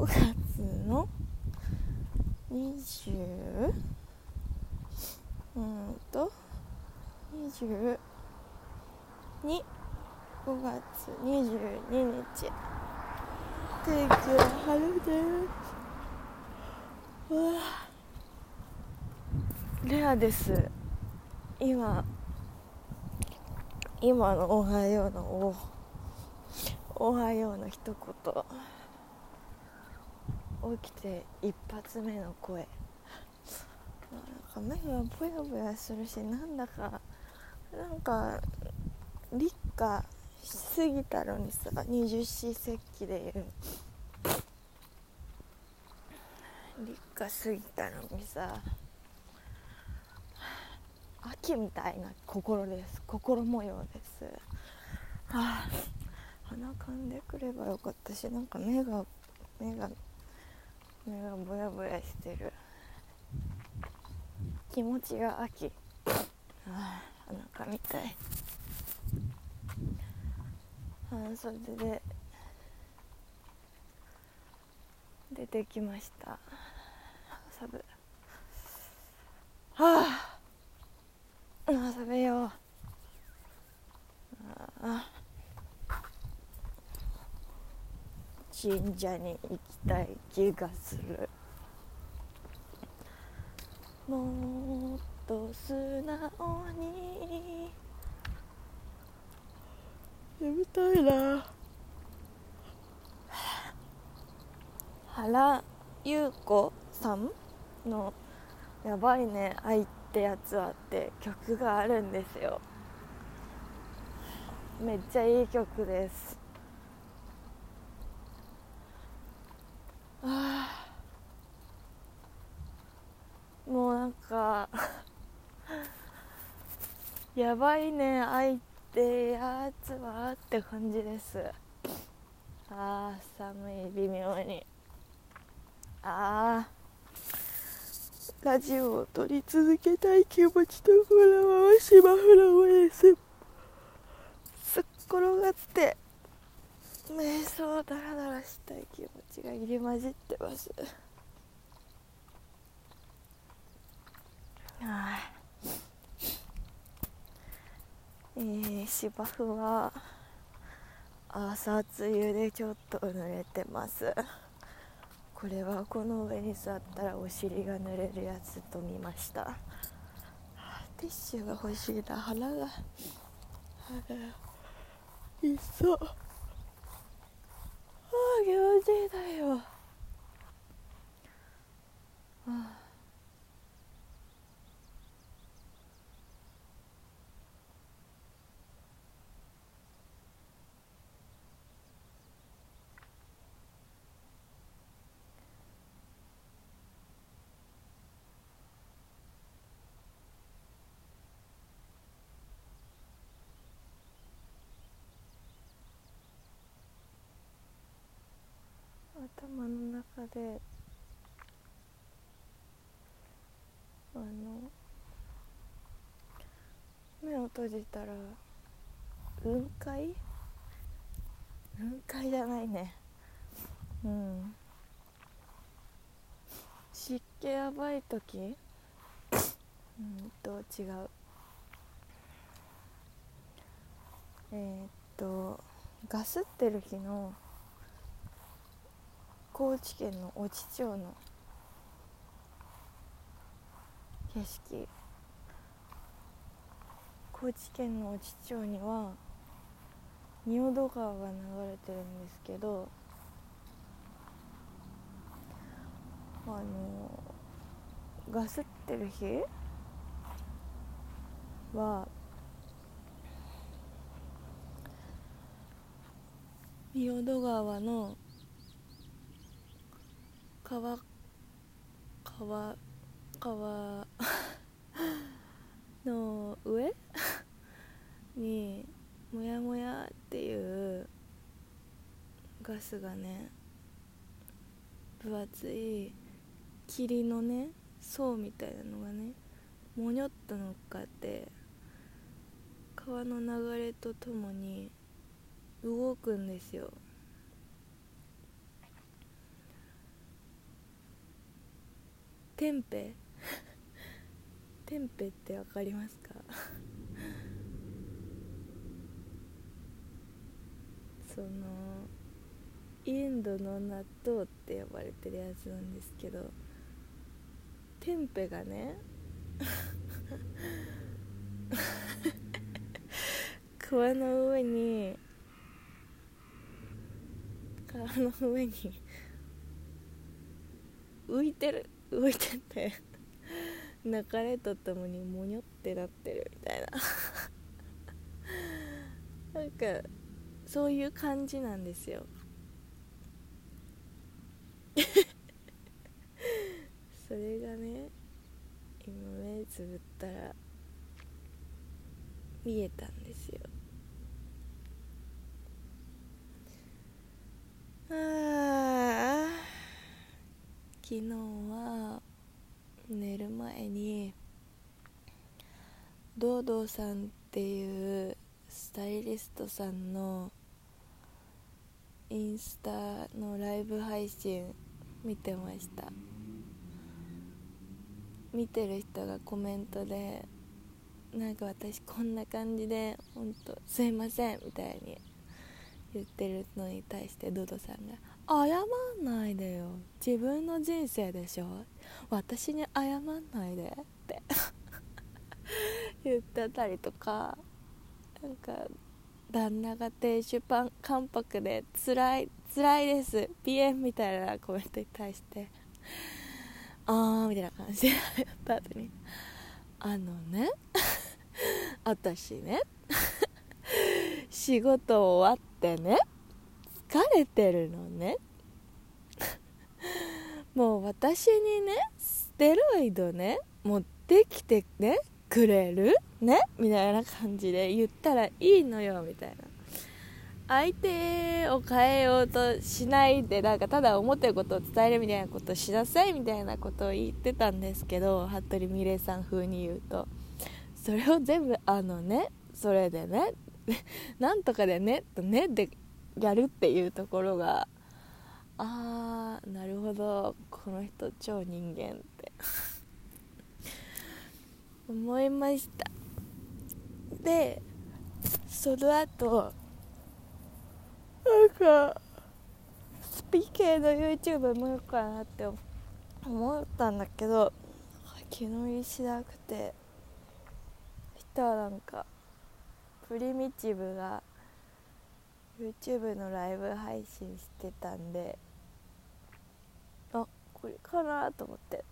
5月の20うんと22 5月22日。天気は晴れでうわレアです。今今の「おはよう」のお「おはよう」の一言。起きて一発目の声。なんか目がぼやぼやするしなんだかなんか立夏しすぎたのにさ二十四節気でいう。立夏すぎたのにさ秋みたいな心です。心模様です。はあ鼻かんでくればよかったしなんか目が目が目がぼやぼやしてる。気持ちが秋。ああ鼻かみたい。半袖で。出てきました。サブ。はあ食べようあ神社に行きたい気がする。もっと素直に。眠たいな。原優子さんの「やばいね愛ってやつは」って曲があるんですよ。めっちゃいい曲ですあもうなんかやばいね愛ってやつはって感じです。あー寒い微妙に。あーラジオを撮り続けたい気持ちとフラワーシマフラワーです。すっ転がって。瞑想ダラダラしたい気持ちが入り混じってます。あえー、芝生は朝露でちょっと濡れてます。これはこの上に座ったらお尻が濡れるやつと見ました。ティッシュが欲しいな。腹が腹がいっそ。ああ気持ちいいだよ。ああ頭の中であの目を閉じたら雲海？雲海じゃないね。うん。湿気やばい時？うんと違う。えー、っとガスってる日の高知県の越知町の景色。高知県の越知町には仁淀川が流れてるんですけどあのガスってる日は仁淀川の川川川 の上？にもやもやっていうガスがね分厚い霧のね層みたいなのがねもにょっと乗っかって川の流れとともに動くんですよ。テンペ テンペって分かりますか？そのインドの納豆って呼ばれてるやつなんですけどテンペがね 皮の上に皮の上に浮いてる。浮いてて流れとともにモニョってなってるみたいな。なんかそういう感じなんですよ。それがね今目つぶったら見えたんですよ。ああ昨日は寝る前にドードーさんっていうスタイリストさんのインスタのライブ配信見てました。見てる人がコメントでなんか私こんな感じで本当すいませんみたいに言ってるのに対してドドさんが「謝んないでよ。自分の人生でしょ。私に謝んないで」って 言ってたりとかなんか旦那が亭主パン関白で辛い辛いです PM みたいなコメントに対してあーみたいな感じでやった後にあのね私ね仕事終わってね疲れてるのねもう私にねステロイドね持ってきてねくれる？ね？みたいな感じで言ったらいいのよみたいな。相手を変えようとしないでなんかただ思ってることを伝えるみたいなことをしなさいみたいなことを言ってたんですけど服部美玲さん風に言うと。それを全部あのねそれでね なんとかでねとねでやるっていうところがあーなるほど。この人超人間って。思いました。でその後なんかスピ系の YouTube 見ようかなって思ったんだけど気乗りしなくてしたらなんかプリミチブが YouTube のライブ配信してたんでこれかなと思って。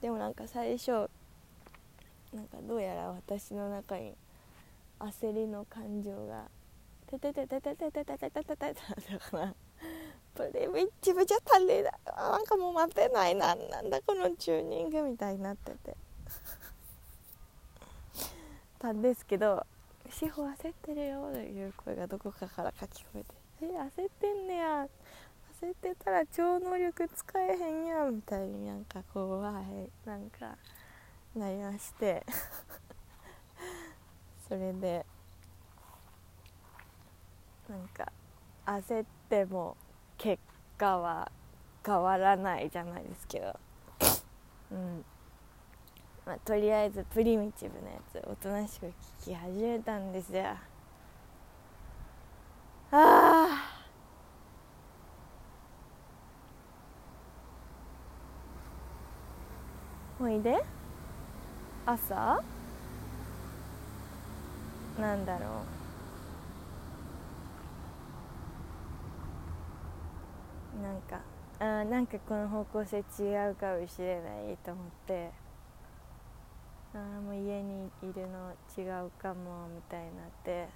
でもなんか最初なんかどうやら私の中に焦りの感情が「てててててててててててて」だからプリミチブじゃ足りないなんかもう待てないななんだこのチューニングみたいになっててたんですけど「志保焦ってるよ」という声がどこかから書き込えて「え焦ってんねや焦ってたら超能力使えへんやん」みたいになんか怖いなんかなりまして。それでなんか焦っても結果は変わらないじゃないですけど。うん。まあ、とりあえずプリミティブなやつおとなしく聞き始めたんですよ。ああ。ほいで？朝？なんだろう？なんかあなんかこの方向性違うかもしれないと思って。あーもう家にいるの違うかもみたいになって。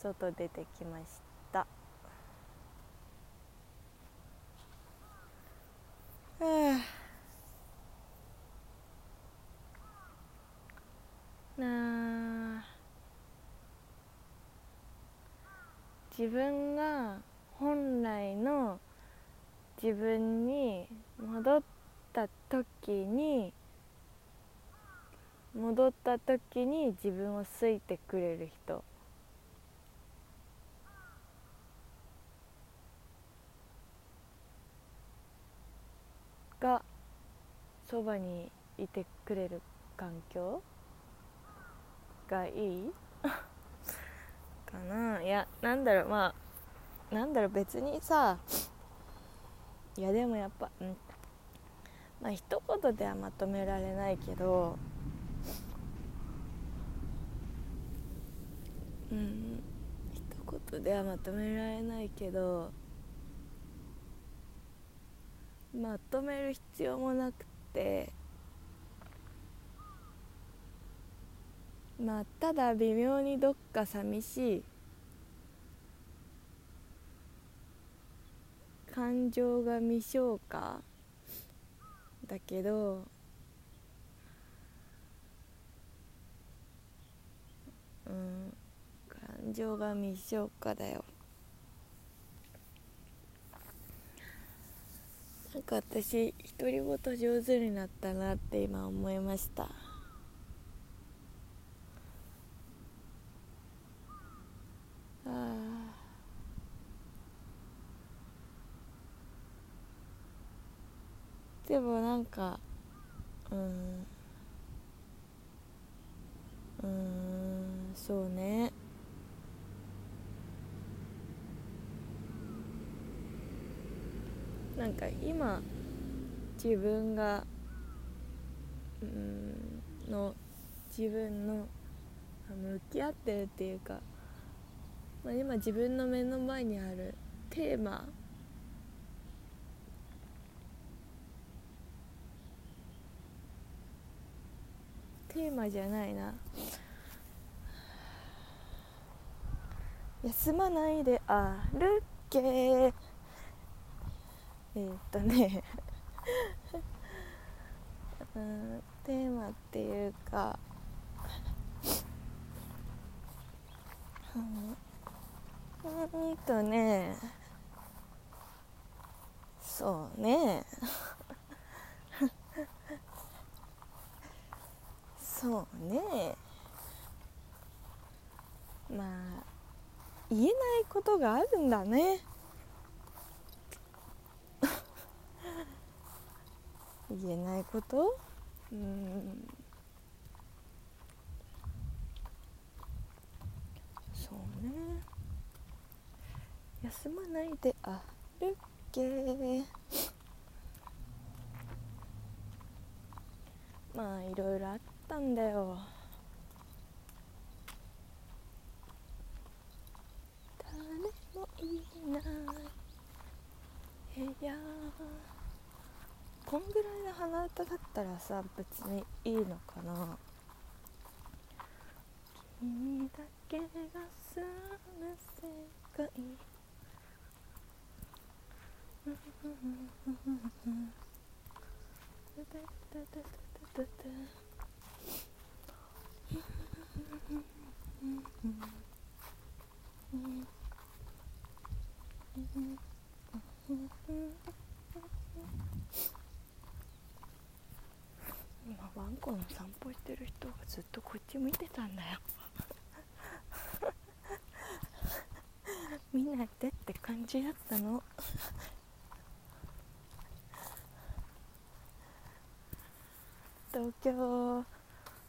外出てきました。自分が本来の自分に戻った時に戻った時に自分を好いてくれる人。がそばにいてくれる環境がいい？かな。いやなんだろう。まあなんだろう。別にさいやでもやっぱうん。まあ一言ではまとめられないけどうん。一言ではまとめられないけどまとめる必要もなくてまあただ微妙にどっか寂しい。感情が未消化。だけどうん感情が未消化だよ。なんか私独り言上手になったなって今思いましたあでもなんかうん。うんそうね。なんか今自分がうんの自分の向き合ってるっていうか、まあ、今自分の目の前にあるテーマ。テーマじゃないな。休まないで歩け。えー、っとね。うんテーマっていうか。うんとねそうね。そうね。まあ言えないことがあるんだね。言えないこと？うん。そうね。休まないで歩け。まあいろいろあったんだよ。誰もいない部屋。こんぐらいの鼻歌だったらさ別にいいのかな。君だけが住む世界。今ワンコの散歩してる人がずっとこっち見てたんだよ。見ないでって感じだったの。東京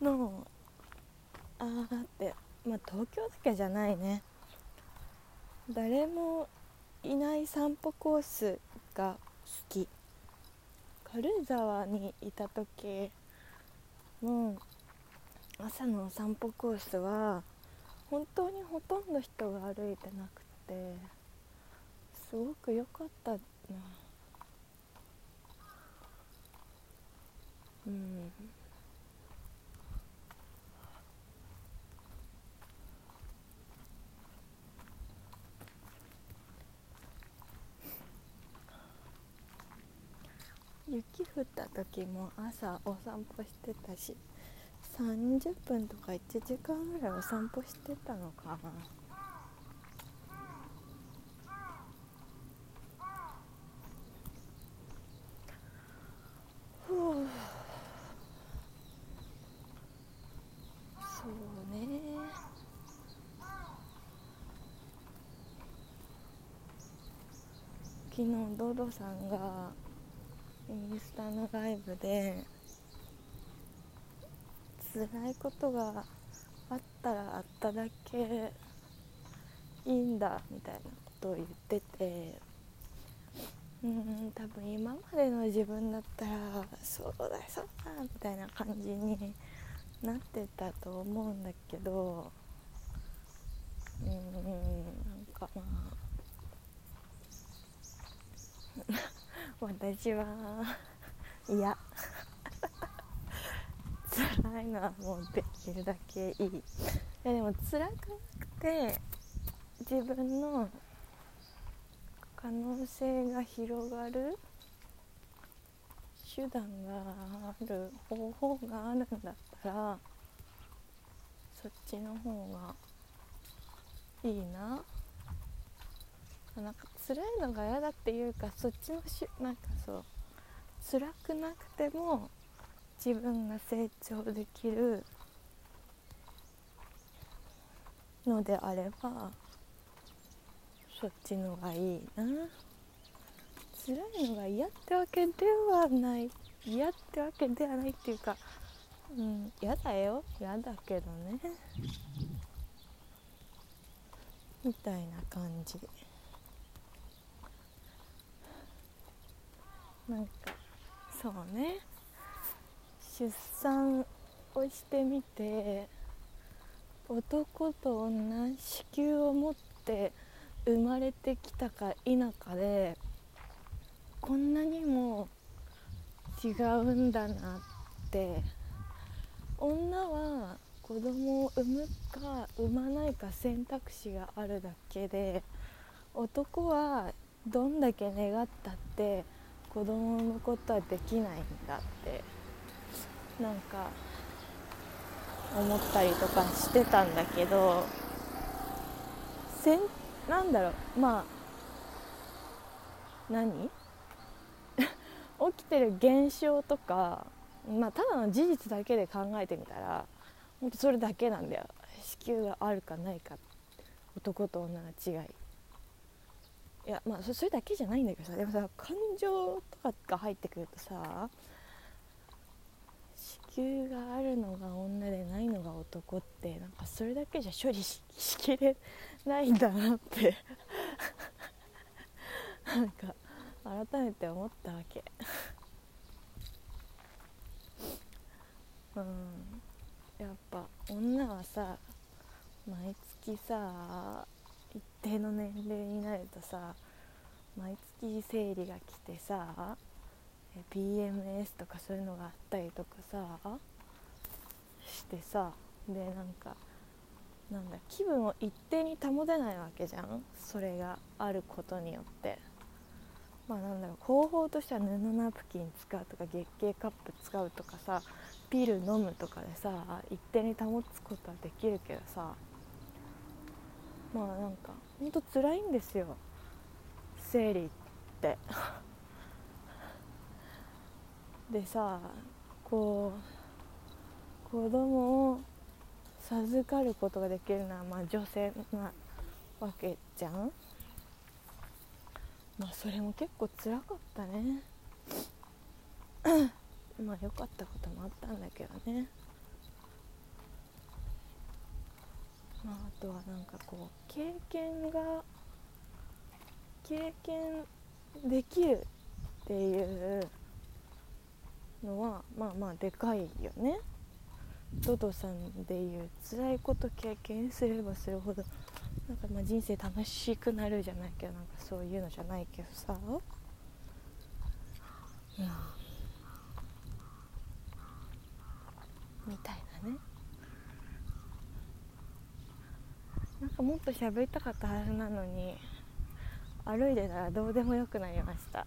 のあーってまあ東京だけじゃないね。誰もいない散歩コースが好き。軽井沢にいた時の朝の散歩コースは本当にほとんど人が歩いてなくてすごく良かったな。うん。雪降った時も朝お散歩してたし30分とか1時間ぐらいお散歩してたのかなふうそうね昨日ドドさんがインスタのライブで辛いことがあったらあっただけいいんだみたいなことを言っててうん多分今までの自分だったらそうだそうだみたいな感じになってたと思うんだけどうんなんかまあ 私は嫌 辛いのはもうできるだけいい。いやでも辛くなくて自分の可能性が広がる手段がある方法があるんだったらそっちの方がいいな。なんか辛いのが嫌だっていうかそっちのしなんかそう辛くなくても自分が成長できるのであればそっちのがいいな辛いのが嫌ってわけではない。嫌ってわけではないっていうかうん嫌だよ。嫌だけどね。みたいな感じ。なんかそうね。出産をしてみて男と女子宮を持って生まれてきたか否かでこんなにも違うんだなって。女は子供を産むか産まないか選択肢があるだけで男はどんだけ願ったって子供を産むことはできないんだってなんか思ったりとかしてたんだけどせんなんだろうまあ何？起きてる現象とかまあただの事実だけで考えてみたら本当それだけなんだよ。子宮があるかないか。男と女の違い。いやまあそれだけじゃないんだけどさでもさ感情とかが入ってくるとさ子宮があるのが女でないのが男ってなんかそれだけじゃ処理しきれないんだなって なんか改めて思ったわけ。うん。やっぱ女はさ毎月さ一定の年齢になるとさ毎月生理が来てさ PMS とかそういうのがあったりとかさしてさでなんかなんだ気分を一定に保てないわけじゃん？それがあることによって。まあなんだろう方法としては布ナプキン使うとか月経カップ使うとかさピル飲むとかでさ一定に保つことはできるけどさまあなんかほんと辛いんですよ。生理って。でさこう子供を授かることができるのはまあ女性なわけじゃん。まあそれも結構辛かったね。まあ良かったこともあったんだけどね。まああとはなんかこう経験が経験できるっていうのはまあまあでかいよね。ドドさんでいう辛いこと経験すればするほどなんかまあ人生楽しくなるじゃないけどなんかそういうのじゃないけどさ、うん、みたいなねなんかもっと喋りたかったはずなのに歩いてたらどうでもよくなりました。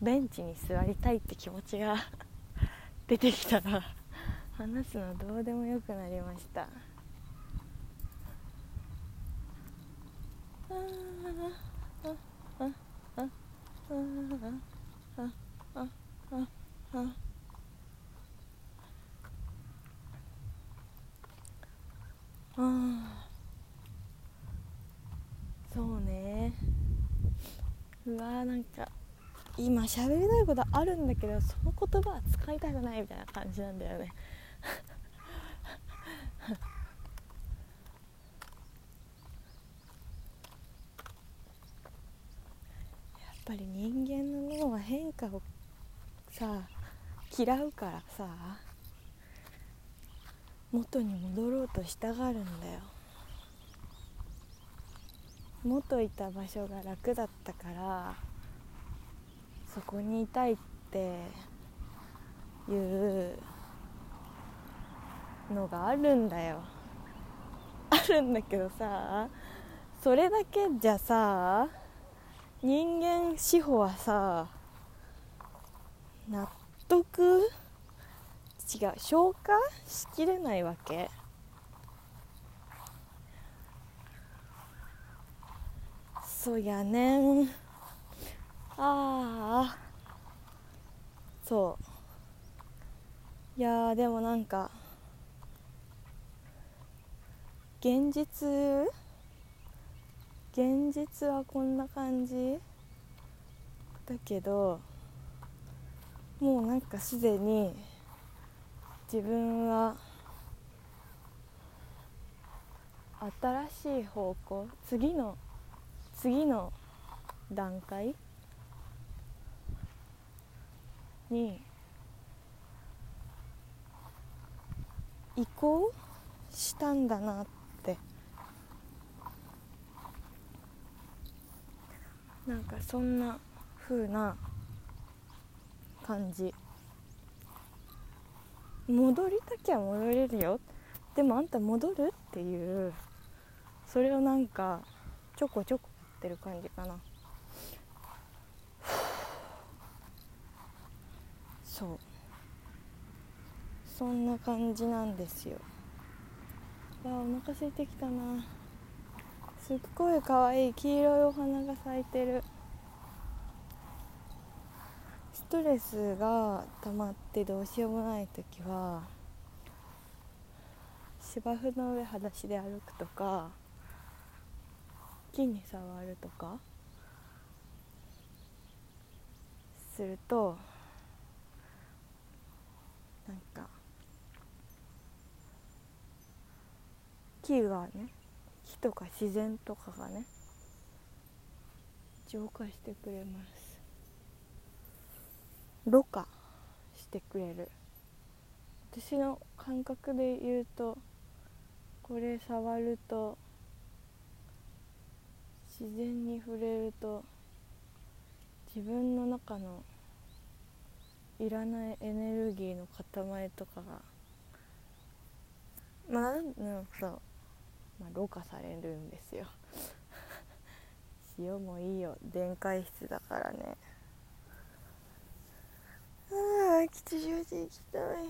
ベンチに座りたいって気持ちが 出てきたら話すのどうでもよくなりました。あああああああああああそうねうわーなんか今喋りたいことあるんだけどその言葉は使いたくないみたいな感じなんだよね。やっぱり人間の脳は変化をさ嫌うからさ元に戻ろうとしたがるんだよ。元いた場所が楽だったからそこにいたいっていうのがあるんだよ。あるんだけどさそれだけじゃさ人間司法はさ納得？違う消化しきれないわけ。そやね。んああそう。いやでもなんか現実？現実はこんな感じ？だけどもうなんかすでに自分は新しい方向？次の次の段階に移行したんだなって。なんかそんな風な感じ。戻りたきゃ戻れるよ。でもあんた戻るっていう。それをなんかちょこちょこってる感じかな。そう。そんな感じなんですよ。わあお腹空いてきたな。すっごい可愛い黄色いお花が咲いてる。ストレスが溜まってどうしようもない時は芝生の上裸足で歩くとか木に触るとか？するとなんか木がね木とか自然とかがね浄化してくれます。ろ過してくれる。私の感覚で言うとこれ触ると自然に触れると自分の中のいらないエネルギーの塊とかがまあなんそう、まあ、ろ過されるんですよ。塩もいいよ。電解質だからね。ああ吉祥寺行きたい。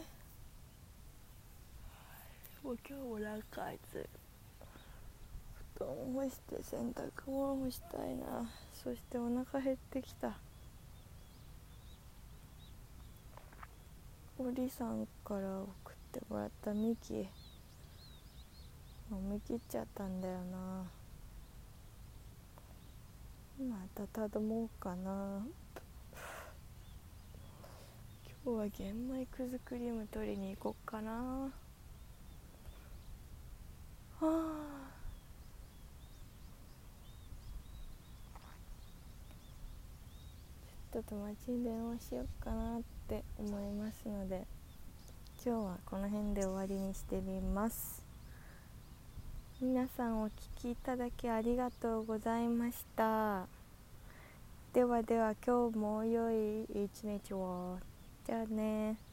もう今日もなんかあい。つ布団干して洗濯物干したいな。そしてお腹減ってきた。おりさんから送ってもらったミキ。飲み切っちゃったんだよな。また頼もうかな。今日は玄米くずクリーム取りに行こっかな。はあちょっと友達に電話しようかなって思いますので今日はこの辺で終わりにしてみます。皆さんお聴きいただきありがとうございました。ではでは今日も良い一日を。じゃあね。